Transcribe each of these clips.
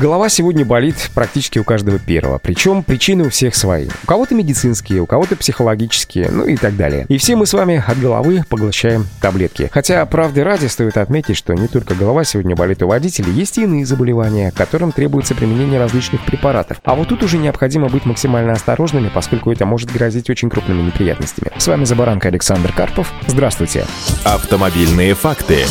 Голова сегодня болит практически у каждого первого. Причем причины у всех свои. У кого-то медицинские, у кого-то психологические, ну и так далее. И все мы с вами от головы поглощаем таблетки. Хотя, правды ради, стоит отметить, что не только голова сегодня болит у водителей, есть и иные заболевания, которым требуется применение различных препаратов. А вот тут уже необходимо быть максимально осторожными, поскольку это может грозить очень крупными неприятностями. С вами Забаранка Александр Карпов. Здравствуйте. Автомобильные факты.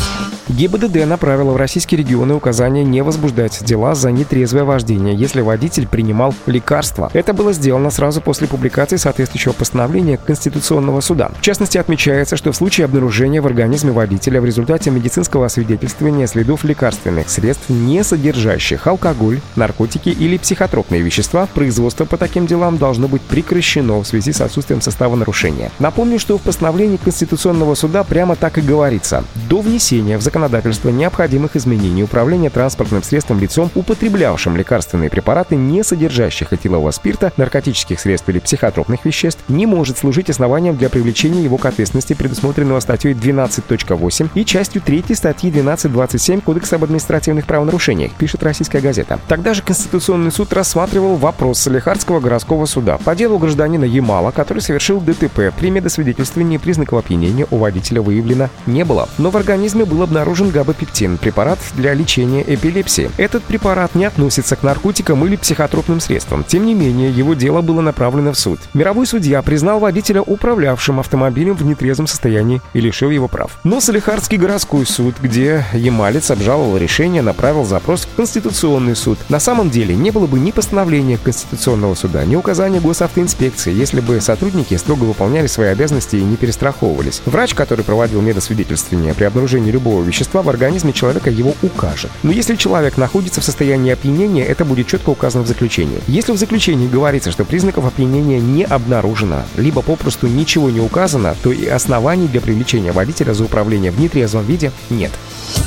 ГИБДД направила в российские регионы указание не возбуждать дела за нетрезвое вождение, если водитель принимал лекарства. Это было сделано сразу после публикации соответствующего постановления Конституционного суда. В частности, отмечается, что в случае обнаружения в организме водителя в результате медицинского освидетельствования следов лекарственных средств, не содержащих алкоголь, наркотики или психотропные вещества, производство по таким делам должно быть прекращено в связи с отсутствием состава нарушения. Напомню, что в постановлении Конституционного суда прямо так и говорится. До внесения в законодательство законодательства необходимых изменений управления транспортным средством лицом, употреблявшим лекарственные препараты, не содержащих этилового спирта, наркотических средств или психотропных веществ, не может служить основанием для привлечения его к ответственности, предусмотренного статьей 12.8 и частью 3 статьи 12.27 Кодекса об административных правонарушениях, пишет российская газета. Тогда же Конституционный суд рассматривал вопрос Салихардского городского суда по делу гражданина Ямала, который совершил ДТП. При медосвидетельствовании признаков опьянения у водителя выявлено не было. Но в организме был обнаружен обнаружен габапектин, препарат для лечения эпилепсии. Этот препарат не относится к наркотикам или психотропным средствам. Тем не менее, его дело было направлено в суд. Мировой судья признал водителя управлявшим автомобилем в нетрезвом состоянии и лишил его прав. Но Салихардский городской суд, где Ямалец обжаловал решение, направил запрос в Конституционный суд. На самом деле не было бы ни постановления Конституционного суда, ни указания госавтоинспекции, если бы сотрудники строго выполняли свои обязанности и не перестраховывались. Врач, который проводил медосвидетельствование при обнаружении любого вещества в организме человека его укажет. Но если человек находится в состоянии опьянения, это будет четко указано в заключении. Если в заключении говорится, что признаков опьянения не обнаружено, либо попросту ничего не указано, то и оснований для привлечения водителя за управление в нетрезвом виде нет.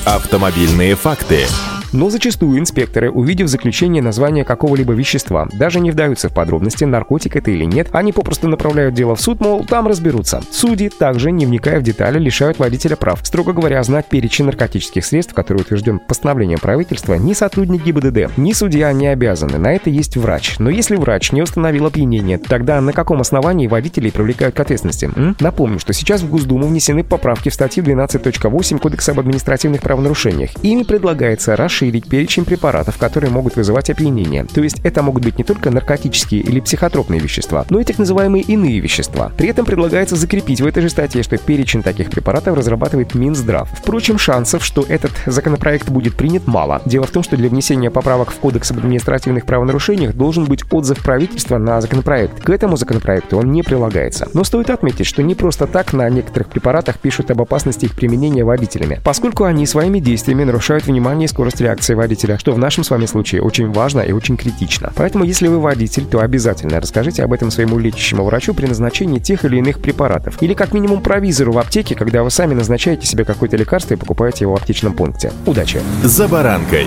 Автомобильные факты. Но зачастую инспекторы, увидев заключение названия какого-либо вещества, даже не вдаются в подробности, наркотик это или нет, они попросту направляют дело в суд, мол, там разберутся. Судьи, также, не вникая в детали, лишают водителя прав. Строго говоря, знать перечень наркотических средств, который утвержден постановлением правительства, ни сотрудник ГИБДД, ни судья не обязаны. На это есть врач. Но если врач не установил опьянение, тогда на каком основании водителей привлекают к ответственности? М? Напомню, что сейчас в Госдуму внесены поправки в статью 12.8 Кодекса об административных правонарушениях. Ими предлагается расширить расширить перечень препаратов, которые могут вызывать опьянение. То есть это могут быть не только наркотические или психотропные вещества, но и так называемые иные вещества. При этом предлагается закрепить в этой же статье, что перечень таких препаратов разрабатывает Минздрав. Впрочем, шансов, что этот законопроект будет принят, мало. Дело в том, что для внесения поправок в Кодекс об административных правонарушениях должен быть отзыв правительства на законопроект. К этому законопроекту он не прилагается. Но стоит отметить, что не просто так на некоторых препаратах пишут об опасности их применения водителями, поскольку они своими действиями нарушают внимание и скорость реакции реакции водителя, что в нашем с вами случае очень важно и очень критично. Поэтому, если вы водитель, то обязательно расскажите об этом своему лечащему врачу при назначении тех или иных препаратов. Или как минимум провизору в аптеке, когда вы сами назначаете себе какое-то лекарство и покупаете его в аптечном пункте. Удачи! За баранкой!